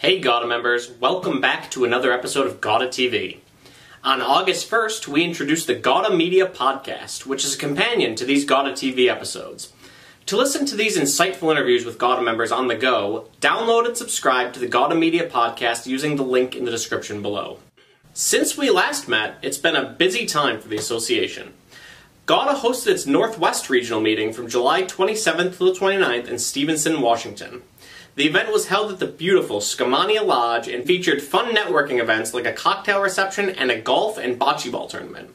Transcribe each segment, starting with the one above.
Hey GAWDA members, welcome back to another episode of GAWDA TV. On August 1st, we introduced the GAWDA Media Podcast, which is a companion to these GAWDA TV episodes. To listen to these insightful interviews with GAWDA members on the go, download and subscribe to the GAWDA Media Podcast using the link in the description below. Since we last met, it's been a busy time for the association. GAWDA hosted its Northwest Regional meeting from July 27th to the 29th in Stevenson, Washington. The event was held at the beautiful Skamania Lodge and featured fun networking events like a cocktail reception and a golf and bocce ball tournament.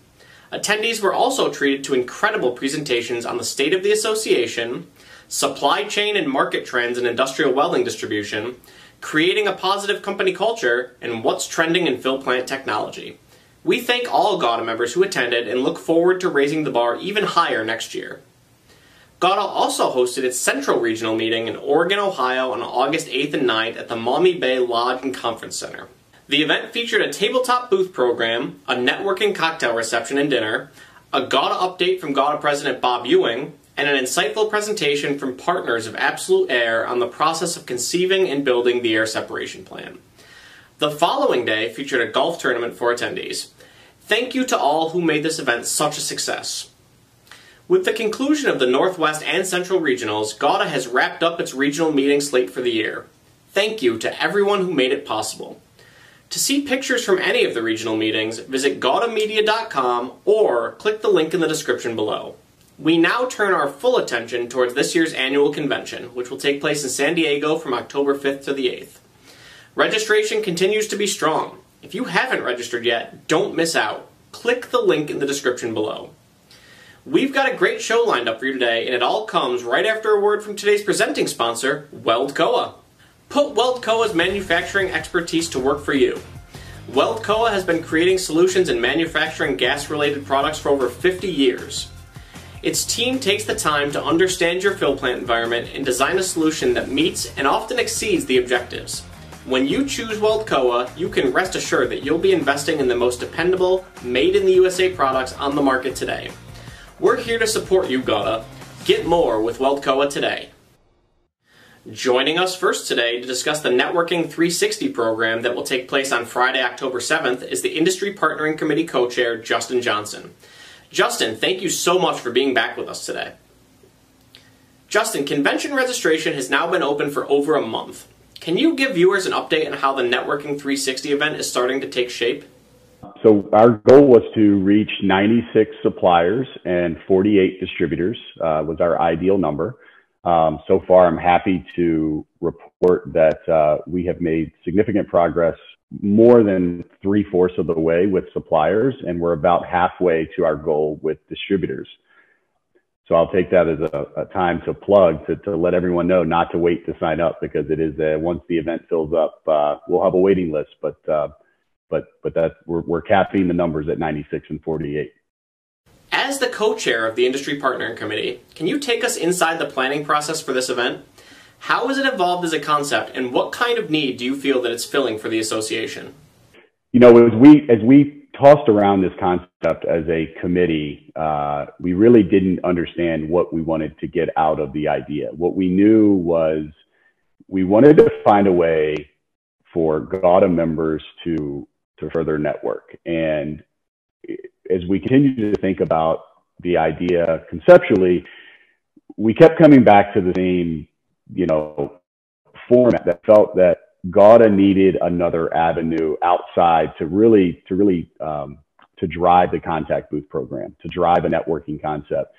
Attendees were also treated to incredible presentations on the state of the association, supply chain and market trends in industrial welding distribution, creating a positive company culture, and what's trending in fill plant technology. We thank all GAWDA members who attended and look forward to raising the bar even higher next year. GAWDA also hosted its Central Regional meeting in Oregon, Ohio on August 8th and 9th at the Maumee Bay Lodge and Conference Center. The event featured a tabletop booth program, a networking cocktail reception and dinner, a GAWDA update from GAWDA President Bob Ewing, and an insightful presentation from partners of Absolute Air on the process of conceiving and building the air separation plan. The following day featured a golf tournament for attendees. Thank you to all who made this event such a success. With the conclusion of the Northwest and Central Regionals, GAWDA has wrapped up its regional meeting slate for the year. Thank you to everyone who made it possible. To see pictures from any of the regional meetings, visit GAWDAmedia.com or click the link in the description below. We now turn our full attention towards this year's annual convention, which will take place in San Diego from October 5th to the 8th. Registration continues to be strong. If you haven't registered yet, don't miss out. Click the link in the description below. We've got a great show lined up for you today, and it all comes right after a word from today's presenting sponsor, WeldCoa. Put WeldCoa's manufacturing expertise to work for you. WeldCoa has been creating solutions in manufacturing gas related products for over 50 years. Its team takes the time to understand your fill plant environment and design a solution that meets and often exceeds the objectives. When you choose WeldCoa, you can rest assured that you'll be investing in the most dependable, made in the USA products on the market today. We're here to support you, GAWDA. Get more with WeldCoa today. Joining us first today to discuss the Networking 360 program that will take place on Friday, October 7th is the Industry Partnering Committee co-chair, Justin Johnson. Justin, thank you so much for being back with us today. Justin, convention registration has now been open for over a month. Can you give viewers an update on how the Networking 360 event is starting to take shape? So our goal was to reach 96 suppliers and 48 distributors uh, was our ideal number. Um, so far, I'm happy to report that uh, we have made significant progress, more than three fourths of the way with suppliers, and we're about halfway to our goal with distributors. So I'll take that as a, a time to plug to, to, let everyone know not to wait to sign up because it is a, once the event fills up, uh, we'll have a waiting list, but uh, but but that we're, we're capping the numbers at 96 and 48. As the co-chair of the industry partnering committee, can you take us inside the planning process for this event? How has it evolved as a concept, and what kind of need do you feel that it's filling for the association? You know, as we as we tossed around this concept as a committee, uh, we really didn't understand what we wanted to get out of the idea. What we knew was we wanted to find a way for GAWDA members to to further network. And as we continue to think about the idea conceptually, we kept coming back to the same, you know, format that felt that GAWDA needed another avenue outside to really, to really, um, to drive the contact booth program, to drive a networking concept,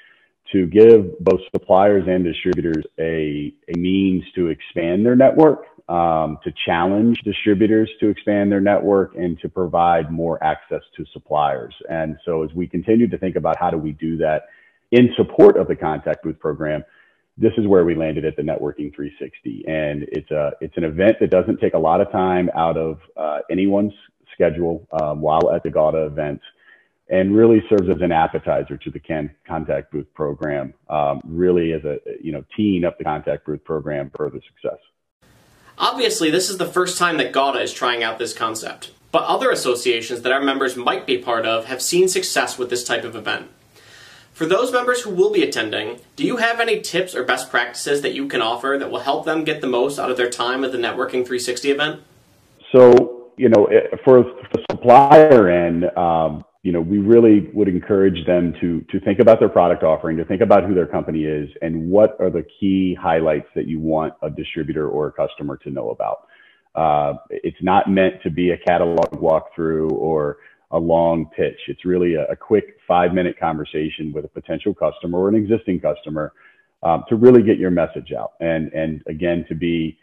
to give both suppliers and distributors a, a means to expand their network um, to challenge distributors to expand their network and to provide more access to suppliers. And so as we continue to think about how do we do that in support of the contact booth program, this is where we landed at the networking 360 and it's a it's an event that doesn't take a lot of time out of uh, anyone's schedule um, while at the GAWDA events and really serves as an appetizer to the can, contact booth program um, really as a you know teeing up the contact booth program for the success Obviously, this is the first time that GAWDA is trying out this concept, but other associations that our members might be part of have seen success with this type of event. For those members who will be attending, do you have any tips or best practices that you can offer that will help them get the most out of their time at the Networking 360 event? So, you know, eh, for the supplier end, um, you know, we really would encourage them to to think about their product offering, to think about who their company is, and what are the key highlights that you want a distributor or a customer to know about. Uh, it's not meant to be a catalog walkthrough or a long pitch. It's really a, a quick five minute conversation with a potential customer or an existing customer um, to really get your message out. And, and again, to be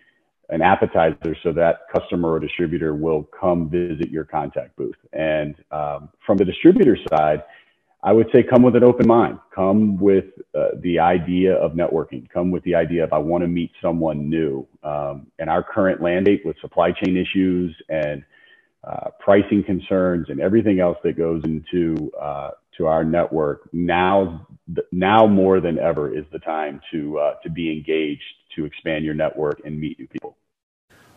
an appetizer so that customer or distributor will come visit your contact booth. And um, from the distributor side, I would say come with an open mind. Come with uh, the idea of networking. Come with the idea of I want to meet someone new. Um, and our current mandate with supply chain issues and uh, pricing concerns and everything else that goes into uh, to our network now now more than ever is the time to uh, to be engaged to expand your network and meet new people.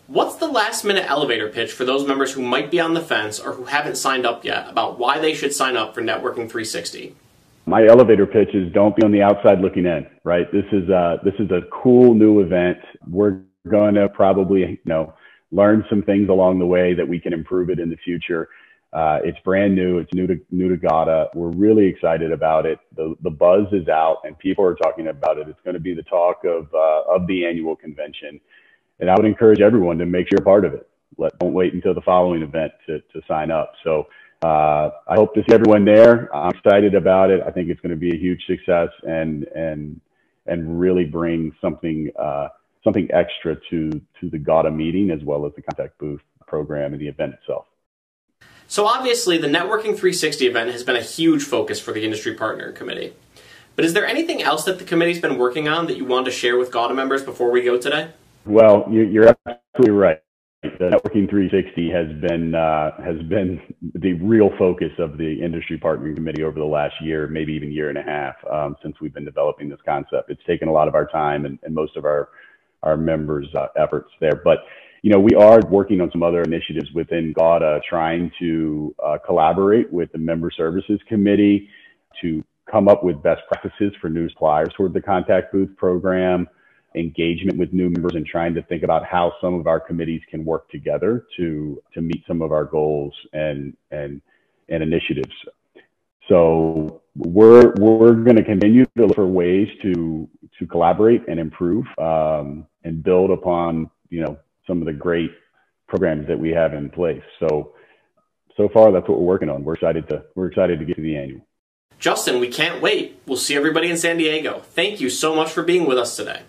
What's the last minute elevator pitch for those members who might be on the fence or who haven't signed up yet about why they should sign up for Networking 360? My elevator pitch is don't be on the outside looking in, right? This is a, this is a cool new event. We're going to probably, you know, learn some things along the way that we can improve it in the future. Uh, it's brand new. It's new to new to GAWDA. We're really excited about it. The the buzz is out, and people are talking about it. It's going to be the talk of uh, of the annual convention, and I would encourage everyone to make sure you're part of it. Let don't wait until the following event to to sign up. So uh, I hope to see everyone there. I'm excited about it. I think it's going to be a huge success and and and really bring something uh, something extra to to the GAWDA meeting as well as the contact booth program and the event itself. So obviously, the Networking 360 event has been a huge focus for the Industry Partner Committee. But is there anything else that the committee's been working on that you want to share with GAWDA members before we go today? Well, you're absolutely right. The Networking 360 has been uh, has been the real focus of the Industry Partnering Committee over the last year, maybe even year and a half, um, since we've been developing this concept. It's taken a lot of our time and, and most of our our members' uh, efforts there. But you know, we are working on some other initiatives within GAWDA, trying to uh, collaborate with the Member Services Committee to come up with best practices for new suppliers toward the contact booth program, engagement with new members, and trying to think about how some of our committees can work together to to meet some of our goals and and and initiatives. So we're we're going to continue to look for ways to to collaborate and improve um, and build upon you know some of the great programs that we have in place. So so far that's what we're working on. We're excited to we're excited to get to the annual. Justin, we can't wait. We'll see everybody in San Diego. Thank you so much for being with us today.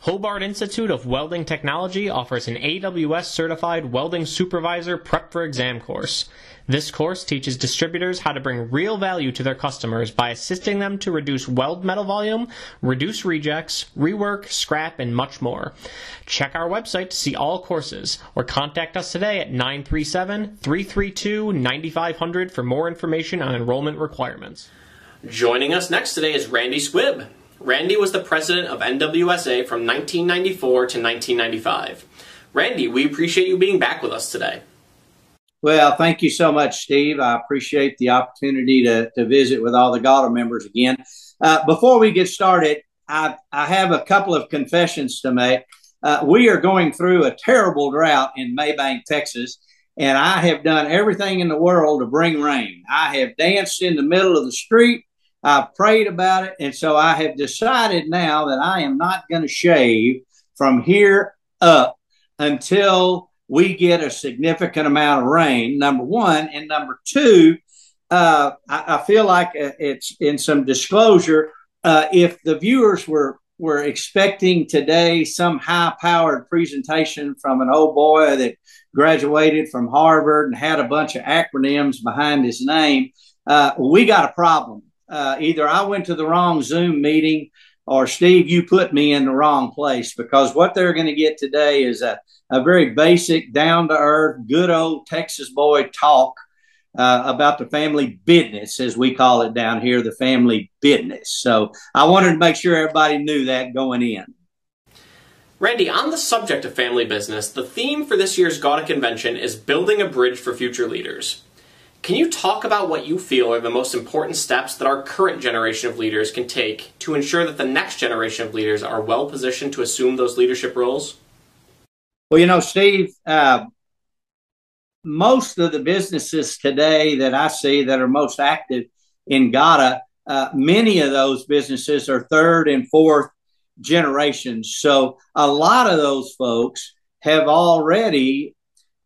Hobart Institute of Welding Technology offers an AWS certified welding supervisor prep for exam course. This course teaches distributors how to bring real value to their customers by assisting them to reduce weld metal volume, reduce rejects, rework, scrap, and much more. Check our website to see all courses or contact us today at 937 332 9500 for more information on enrollment requirements. Joining us next today is Randy Squibb. Randy was the president of NWSA from 1994 to 1995. Randy, we appreciate you being back with us today. Well, thank you so much, Steve. I appreciate the opportunity to, to visit with all the GAWDA members again. Uh, before we get started, I, I have a couple of confessions to make. Uh, we are going through a terrible drought in Mabank, Texas, and I have done everything in the world to bring rain. I have danced in the middle of the street. I've prayed about it. And so I have decided now that I am not going to shave from here up until we get a significant amount of rain, number one. And number two, uh, I, I, feel like uh, it's in some disclosure. Uh, if the viewers were were expecting today some high powered presentation from an old boy that graduated from Harvard and had a bunch of acronyms behind his name, uh, we got a problem uh, either I went to the wrong Zoom meeting or Steve, you put me in the wrong place because what they're going to get today is a, a very basic, down to earth, good old Texas boy talk uh, about the family business, as we call it down here, the family business. So I wanted to make sure everybody knew that going in. Randy, on the subject of family business, the theme for this year's GAWDA convention is building a bridge for future leaders. Can you talk about what you feel are the most important steps that our current generation of leaders can take to ensure that the next generation of leaders are well positioned to assume those leadership roles? Well, you know, Steve, uh, most of the businesses today that I see that are most active in GAWDA, uh, many of those businesses are third and fourth generations. So a lot of those folks have already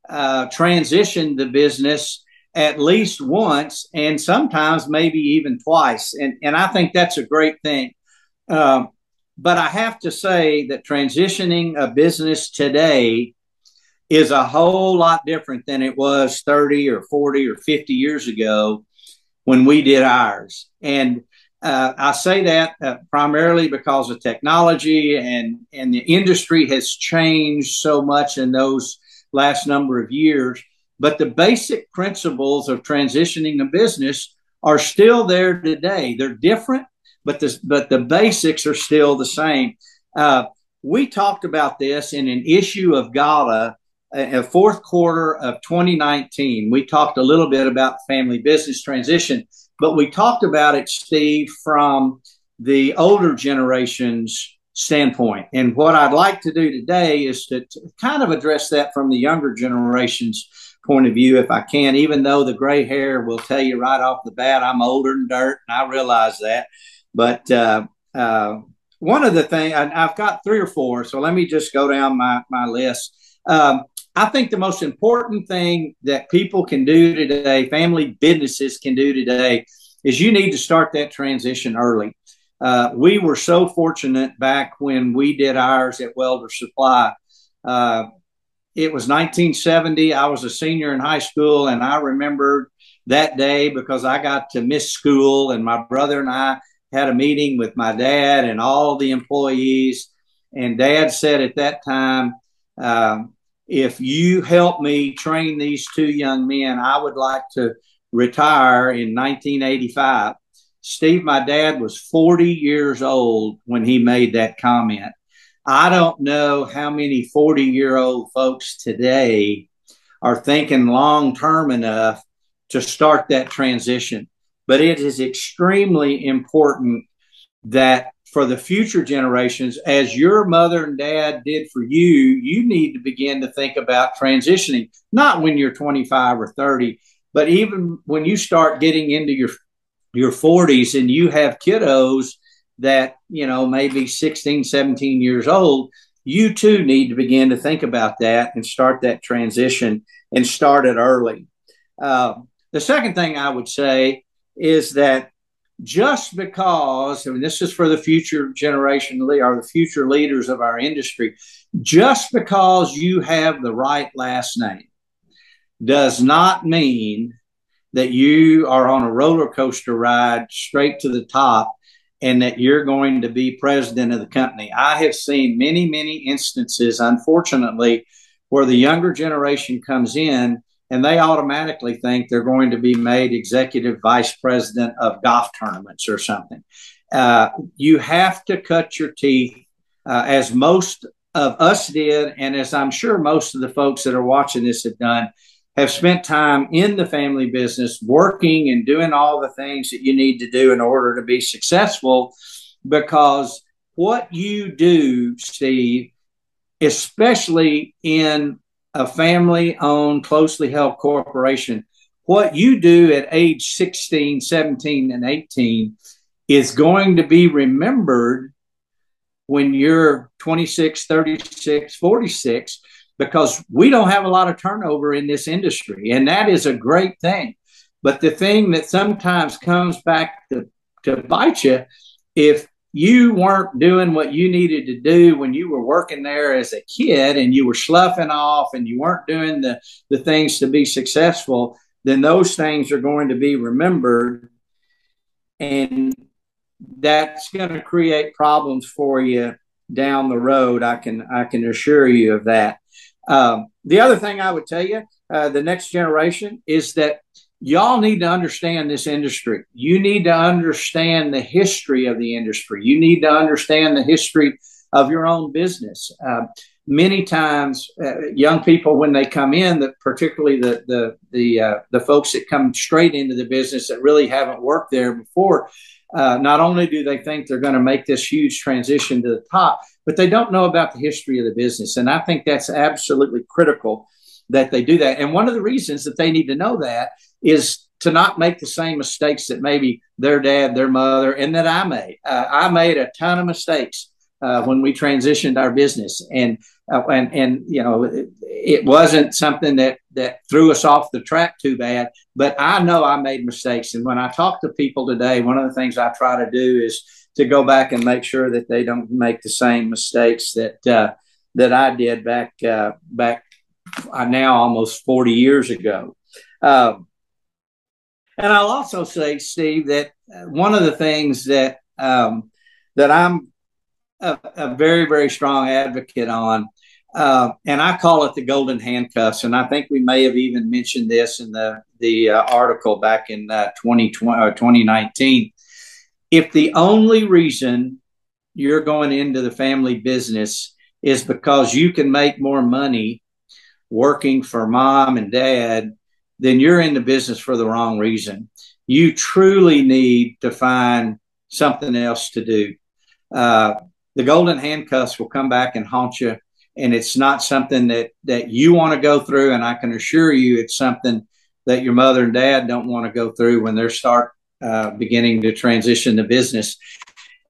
uh, transitioned the business at least once and sometimes maybe even twice. And, and I think that's a great thing. Um, but I have to say that transitioning a business today is a whole lot different than it was 30 or 40 or 50 years ago when we did ours. And uh, I say that uh, primarily because of technology and, and the industry has changed so much in those last number of years. But the basic principles of transitioning a business are still there today. They're different, but the, but the basics are still the same. Uh, we talked about this in an issue of GAWDA, a fourth quarter of 2019. We talked a little bit about family business transition, but we talked about it, Steve, from the older generation's standpoint. And what I'd like to do today is to, to kind of address that from the younger generation's point of view, if I can, even though the gray hair will tell you right off the bat, I'm older than dirt, and I realize that. But uh, uh, one of the things, I've got three or four, so let me just go down my, my list. Um, I think the most important thing that people can do today, family businesses can do today, is you need to start that transition early. Uh, we were so fortunate back when we did ours at Welder Supply. Uh, it was 1970. I was a senior in high school, and I remember that day because I got to miss school, and my brother and I had a meeting with my dad and all the employees. And dad said at that time, um, if you help me train these two young men, I would like to retire in 1985. Steve, my dad was 40 years old when he made that comment. I don't know how many 40 year old folks today are thinking long term enough to start that transition. But it is extremely important that for the future generations, as your mother and dad did for you, you need to begin to think about transitioning, not when you're 25 or 30, but even when you start getting into your your 40s and you have kiddos that, you know, maybe 16, 17 years old, you too need to begin to think about that and start that transition and start it early. Uh, the second thing I would say is that just because, I mean, this is for the future generation or the future leaders of our industry, just because you have the right last name does not mean that you are on a roller coaster ride straight to the top and that you're going to be president of the company. I have seen many, many instances, unfortunately, where the younger generation comes in and they automatically think they're going to be made executive vice president of golf tournaments or something. Uh, you have to cut your teeth, uh, as most of us did, and as I'm sure most of the folks that are watching this have done, have spent time in the family business, working and doing all the things that you need to do in order to be successful. Because what you do, Steve, especially in a family owned, closely held corporation, what you do at age 16, 17, and 18 is going to be remembered when you're 26, 36, 46, because we don't have a lot of turnover in this industry. And that is a great thing. But the thing that sometimes comes back to, to bite you, if you weren't doing what you needed to do when you were working there as a kid and you were sloughing off and you weren't doing the, the things to be successful, then those things are going to be remembered. And that's going to create problems for you down the road. I can I can assure you of that. Um, the other thing I would tell you, uh, the next generation, is that y'all need to understand this industry. You need to understand the history of the industry. You need to understand the history of your own business. Uh, many times, uh, young people when they come in, that particularly the the the uh, the folks that come straight into the business that really haven't worked there before, uh, not only do they think they're going to make this huge transition to the top, but they don't know about the history of the business. And I think that's absolutely critical that they do that. And one of the reasons that they need to know that is to not make the same mistakes that maybe their dad, their mother, and that I made. Uh, I made a ton of mistakes uh, when we transitioned our business, and uh, and and you know it, it, wasn't something that that threw us off the track too bad. But I know I made mistakes, and when I talk to people today, one of the things I try to do is to go back and make sure that they don't make the same mistakes that uh, that I did back uh, back uh, now almost forty years ago. Um, and I'll also say, Steve, that one of the things that um, that I'm a, a, very, very strong advocate on, uh, and I call it the golden handcuffs. And I think we may have even mentioned this in the the uh, article back in uh, 2020 or 2019. If the only reason you're going into the family business is because you can make more money working for mom and dad then you're in the business for the wrong reason. You truly need to find something else to do. Uh, the golden handcuffs will come back and haunt you, and it's not something that that you want to go through. And I can assure you, it's something that your mother and dad don't want to go through when they start uh, beginning to transition the business.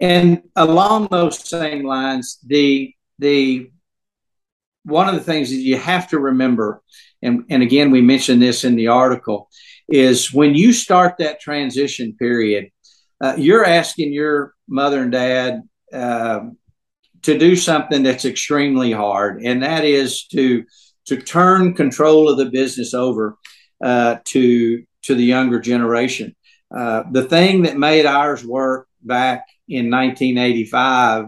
And along those same lines, the the one of the things that you have to remember and, and again, we mentioned this in the article, is when you start that transition period, uh, you're asking your mother and dad uh, to do something that's extremely hard, and that is to to turn control of the business over uh, to to the younger generation. Uh, the thing that made ours work back in 1985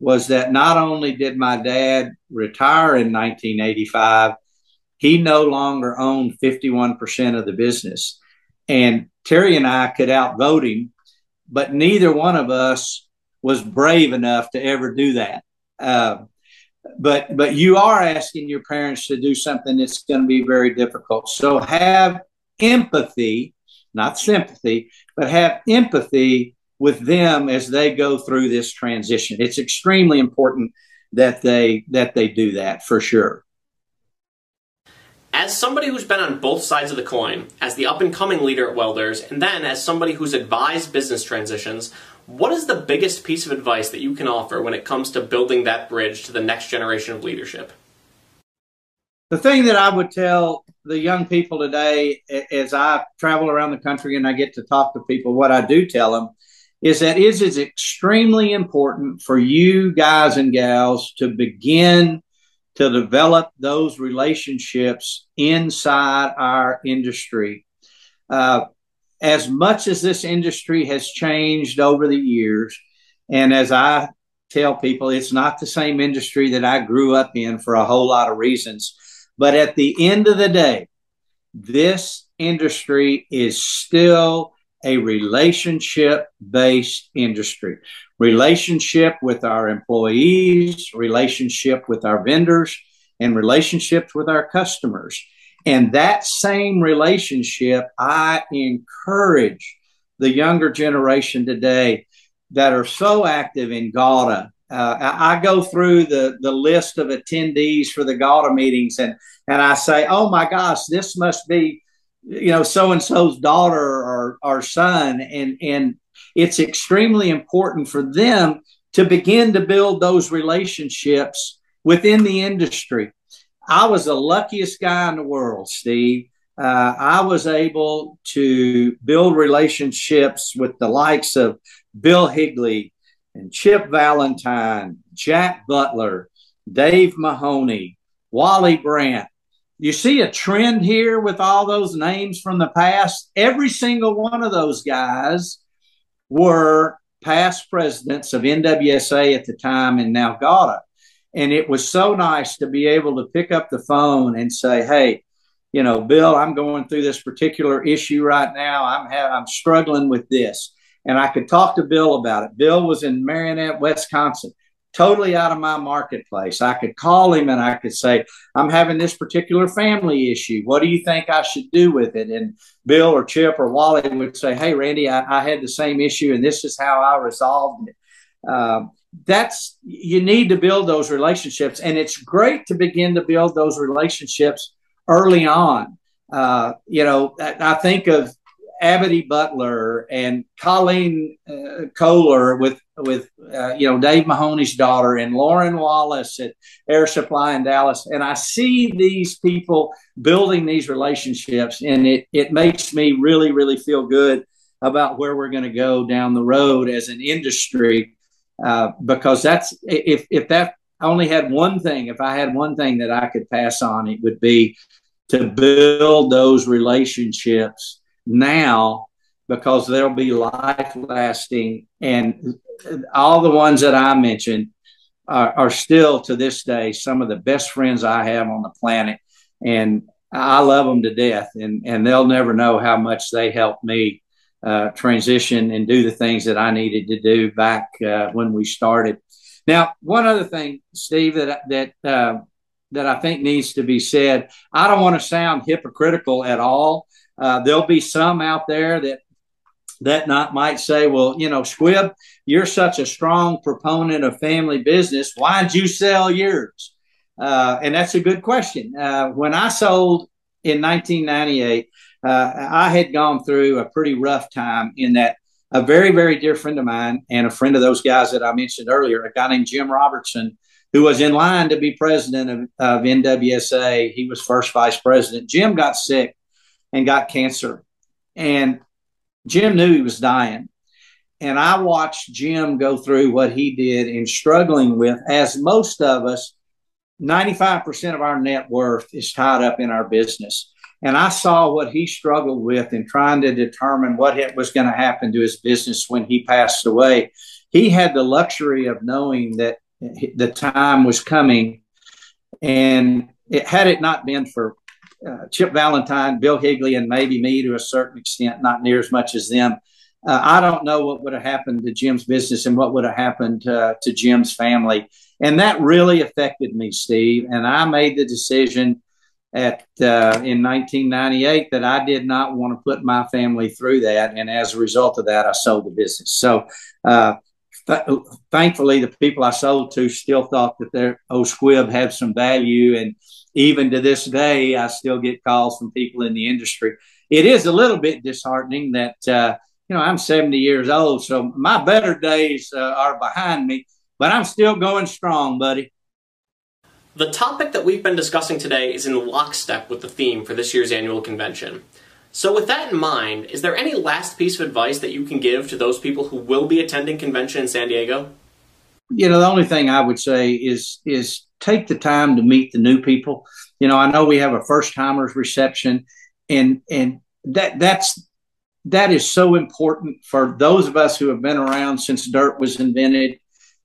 was that not only did my dad retire in 1985, he no longer owned 51% of the business. And Terry and I could outvote him, but neither one of us was brave enough to ever do that. Uh, but but you are asking your parents to do something that's going to be very difficult. So have empathy, not sympathy, but have empathy with them as they go through this transition. It's extremely important that they that they do that for sure. As somebody who's been on both sides of the coin, as the up and coming leader at Welders, and then as somebody who's advised business transitions, what is the biggest piece of advice that you can offer when it comes to building that bridge to the next generation of leadership? The thing that I would tell the young people today as I travel around the country and I get to talk to people, what I do tell them is that it is extremely important for you guys and gals to begin to develop those relationships inside our industry. Uh, as much as this industry has changed over the years, and as I tell people, it's not the same industry that I grew up in for a whole lot of reasons. But at the end of the day, this industry is still a relationship based industry relationship with our employees, relationship with our vendors, and relationships with our customers. And that same relationship, I encourage the younger generation today that are so active in GAWDA. Uh, I go through the, the list of attendees for the GAWDA meetings and, and I say, oh my gosh, this must be, you know, so and so's daughter or, or son. And, and it's extremely important for them to begin to build those relationships within the industry. I was the luckiest guy in the world, Steve. Uh, I was able to build relationships with the likes of Bill Higley and Chip Valentine, Jack Butler, Dave Mahoney, Wally Brandt. You see a trend here with all those names from the past. Every single one of those guys were past presidents of NWSA at the time and now GAWDA. And it was so nice to be able to pick up the phone and say, hey, you know, Bill, I'm going through this particular issue right now. I'm have, I'm struggling with this. And I could talk to Bill about it. Bill was in Marinette, Wisconsin totally out of my marketplace. I could call him and I could say, I'm having this particular family issue. What do you think I should do with it? And Bill or Chip or Wally would say, Hey, Randy, I, I had the same issue and this is how I resolved it. Um, that's you need to build those relationships, and it's great to begin to build those relationships early on. Uh, you know, I think of Abity Butler and Colleen uh, Kohler with with uh, you know Dave Mahoney's daughter and Lauren Wallace at Air Supply in Dallas, and I see these people building these relationships, and it it makes me really really feel good about where we're going to go down the road as an industry, uh, because that's if if that only had one thing, if I had one thing that I could pass on, it would be to build those relationships now because they'll be life lasting. And all the ones that I mentioned are, are, still to this day some of the best friends I have on the planet. And I love them to death. And, and they'll never know how much they helped me uh, transition and do the things that I needed to do back uh, when we started. Now, one other thing, Steve, that, that, uh, that I think needs to be said, I don't want to sound hypocritical at all. Uh, there'll be some out there that that not might say, well, you know, Squibb, you're such a strong proponent of family business. Why'd you sell yours? Uh, and that's a good question. Uh, when I sold in 1998, uh, I had gone through a pretty rough time in that a very, very dear friend of mine and a friend of those guys that I mentioned earlier, a guy named Jim Robertson, who was in line to be president of, of NWSA. He was first vice president. Jim got sick and got cancer. And Jim knew he was dying. And I watched Jim go through what he did in struggling with, as most of us, 95% of our net worth is tied up in our business. And I saw what he struggled with in trying to determine what was going to happen to his business when he passed away. He had the luxury of knowing that the time was coming. And it, had it not been for uh, Chip Valentine, Bill Higley, and maybe me to a certain extent, not near as much as them. Uh, I don't know what would have happened to Jim's business and what would have happened uh, to Jim's family. And that really affected me, Steve. And I made the decision at uh, in 1998 that I did not want to put my family through that. And as a result of that, I sold the business. So, uh, th- thankfully, the people I sold to still thought that their old Squibb had some value and even to this day, I still get calls from people in the industry. It is a little bit disheartening that, uh, you know, I'm 70 years old, so my better days uh, are behind me, but I'm still going strong, buddy. The topic that we've been discussing today is in lockstep with the theme for this year's annual convention. So, with that in mind, is there any last piece of advice that you can give to those people who will be attending convention in San Diego? You know, the only thing I would say is is take the time to meet the new people. You know, I know we have a first timers reception, and and that that's that is so important for those of us who have been around since dirt was invented.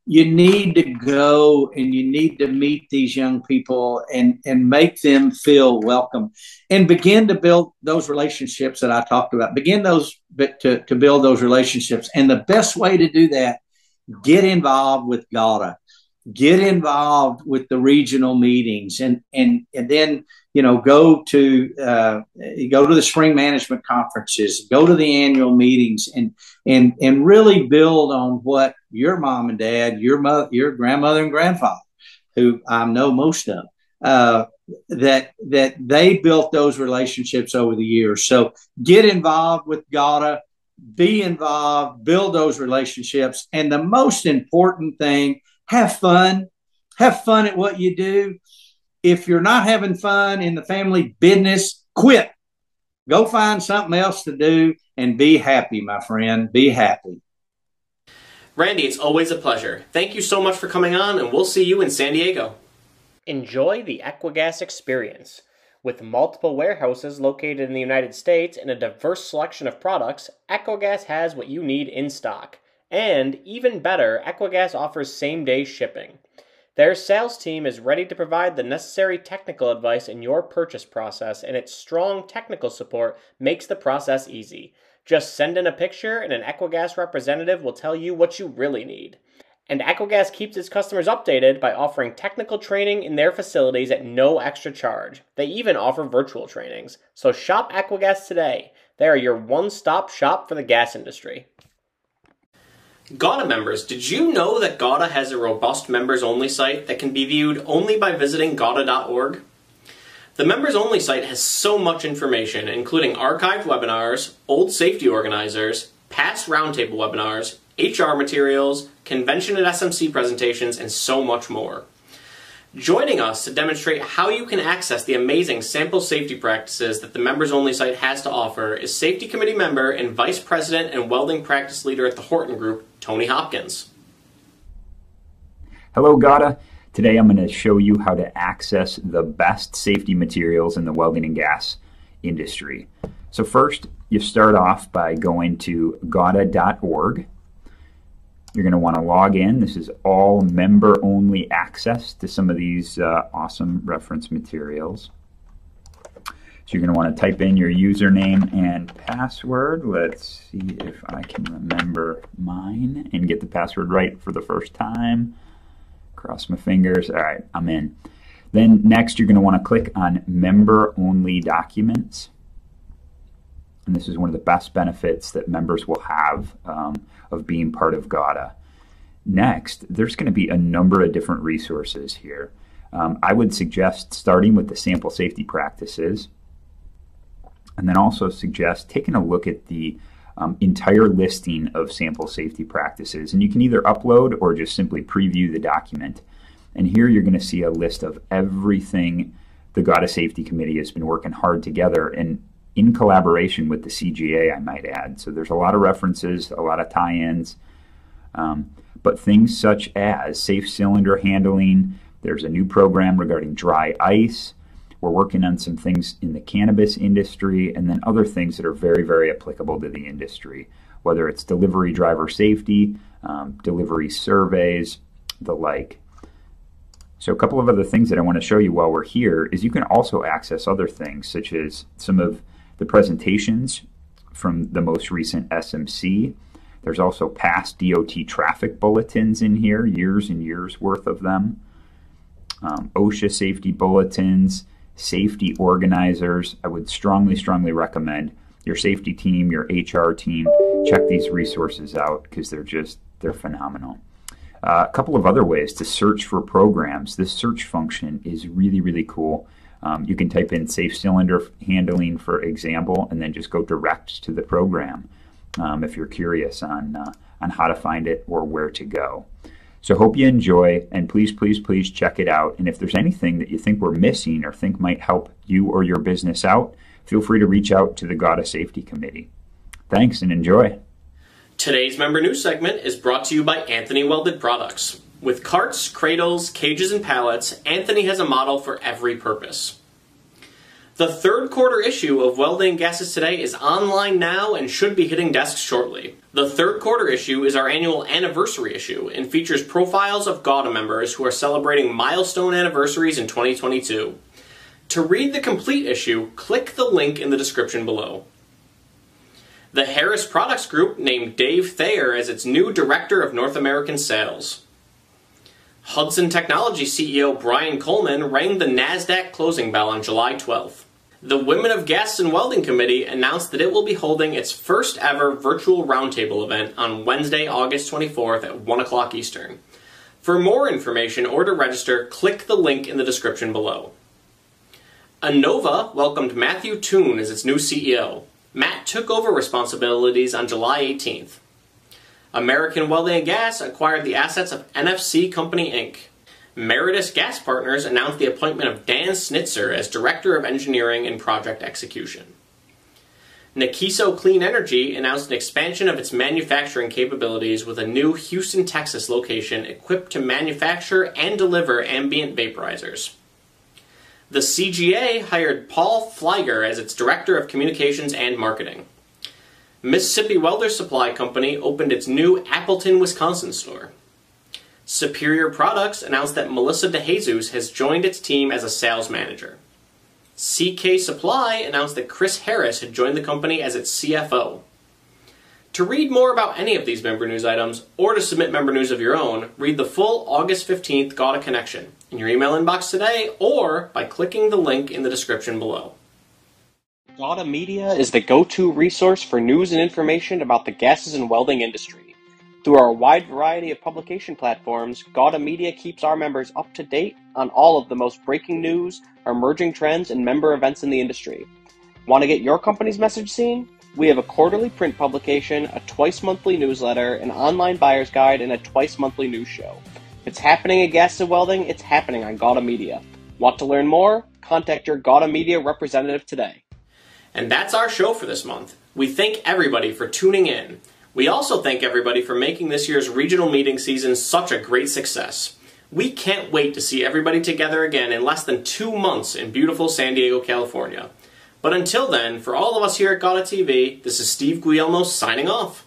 You need to go and you need to meet these young people and and make them feel welcome, and begin to build those relationships that I talked about. Begin those to to build those relationships, and the best way to do that, get involved with GAWDA get involved with the regional meetings and and and then you know go to uh, go to the spring management conferences go to the annual meetings and and and really build on what your mom and dad your mother your grandmother and grandfather who i know most of uh, that that they built those relationships over the years. So get involved with GAWDA be involved build those relationships and the most important thing have fun, have fun at what you do. If you're not having fun in the family business, quit. Go find something else to do and be happy, my friend. Be happy. Randy, it's always a pleasure. Thank you so much for coming on, and we'll see you in San Diego. Enjoy the Equigas experience. With multiple warehouses located in the United States and a diverse selection of products, Equigas has what you need in stock. And even better, Equigas offers same day shipping. Their sales team is ready to provide the necessary technical advice in your purchase process, and its strong technical support makes the process easy. Just send in a picture, and an Equigas representative will tell you what you really need. And Equigas keeps its customers updated by offering technical training in their facilities at no extra charge. They even offer virtual trainings. So shop Equigas today. They are your one stop shop for the gas industry. GAWDA members, did you know that GAWDA has a robust members only site that can be viewed only by visiting GAWDA.org? The members only site has so much information, including archived webinars, old safety organizers, past roundtable webinars, HR materials, convention and SMC presentations, and so much more. Joining us to demonstrate how you can access the amazing sample safety practices that the members only site has to offer is Safety Committee member and Vice President and Welding Practice Leader at the Horton Group, Tony Hopkins. Hello, GAWDA. Today I'm going to show you how to access the best safety materials in the welding and gas industry. So first, you start off by going to gawda.org you're going to want to log in. This is all member only access to some of these uh, awesome reference materials. So you're going to want to type in your username and password. Let's see if I can remember mine and get the password right for the first time. Cross my fingers. All right, I'm in. Then next, you're going to want to click on member only documents. And this is one of the best benefits that members will have um, of being part of GAWDA. Next, there's going to be a number of different resources here. Um, I would suggest starting with the sample safety practices, and then also suggest taking a look at the um, entire listing of sample safety practices. And you can either upload or just simply preview the document. And here you're going to see a list of everything the GAWDA Safety Committee has been working hard together. And in collaboration with the CGA, I might add. So there's a lot of references, a lot of tie ins, um, but things such as safe cylinder handling, there's a new program regarding dry ice. We're working on some things in the cannabis industry and then other things that are very, very applicable to the industry, whether it's delivery driver safety, um, delivery surveys, the like. So, a couple of other things that I want to show you while we're here is you can also access other things, such as some of the presentations from the most recent SMC. There's also past DOT traffic bulletins in here, years and years worth of them. Um, OSHA safety bulletins, safety organizers. I would strongly, strongly recommend your safety team, your HR team, check these resources out because they're just they're phenomenal. Uh, a couple of other ways to search for programs. This search function is really, really cool. Um, you can type in safe cylinder handling, for example, and then just go direct to the program um, if you're curious on, uh, on how to find it or where to go. So hope you enjoy, and please, please, please check it out. And if there's anything that you think we're missing or think might help you or your business out, feel free to reach out to the GAWDA Safety Committee. Thanks and enjoy. Today's member news segment is brought to you by Anthony Welded Products. With carts, cradles, cages, and pallets, Anthony has a model for every purpose. The third quarter issue of Welding Gases Today is online now and should be hitting desks shortly. The third quarter issue is our annual anniversary issue and features profiles of GAWDA members who are celebrating milestone anniversaries in 2022. To read the complete issue, click the link in the description below. The Harris Products Group named Dave Thayer as its new Director of North American Sales. Hudson Technology CEO Brian Coleman rang the NASDAQ closing bell on July 12th. The Women of Gas and Welding Committee announced that it will be holding its first ever virtual roundtable event on Wednesday, August 24th at 1 o'clock Eastern. For more information or to register, click the link in the description below. Anova welcomed Matthew Toon as its new CEO. Matt took over responsibilities on July 18th. American Welding and Gas acquired the assets of NFC Company Inc. Meritus Gas Partners announced the appointment of Dan Snitzer as Director of Engineering and Project Execution. Nikkiso Clean Energy announced an expansion of its manufacturing capabilities with a new Houston, Texas location equipped to manufacture and deliver ambient vaporizers. The CGA hired Paul Flieger as its Director of Communications and Marketing. Mississippi Welder Supply Company opened its new Appleton, Wisconsin store. Superior Products announced that Melissa DeJesus has joined its team as a sales manager. CK Supply announced that Chris Harris had joined the company as its CFO. To read more about any of these member news items, or to submit member news of your own, read the full August 15th GAWDA Connection in your email inbox today or by clicking the link in the description below. GAWDA Media is the go to resource for news and information about the gases and welding industry. Through our wide variety of publication platforms, GAWDA Media keeps our members up to date on all of the most breaking news, emerging trends, and member events in the industry. Want to get your company's message seen? We have a quarterly print publication, a twice monthly newsletter, an online buyer's guide, and a twice monthly news show. If it's happening at Gas and Welding, it's happening on GAWDA Media. Want to learn more? Contact your GAWDA Media representative today. And that's our show for this month. We thank everybody for tuning in. We also thank everybody for making this year's regional meeting season such a great success. We can't wait to see everybody together again in less than two months in beautiful San Diego, California. But until then, for all of us here at GAWDA TV, this is Steve Guillermo signing off.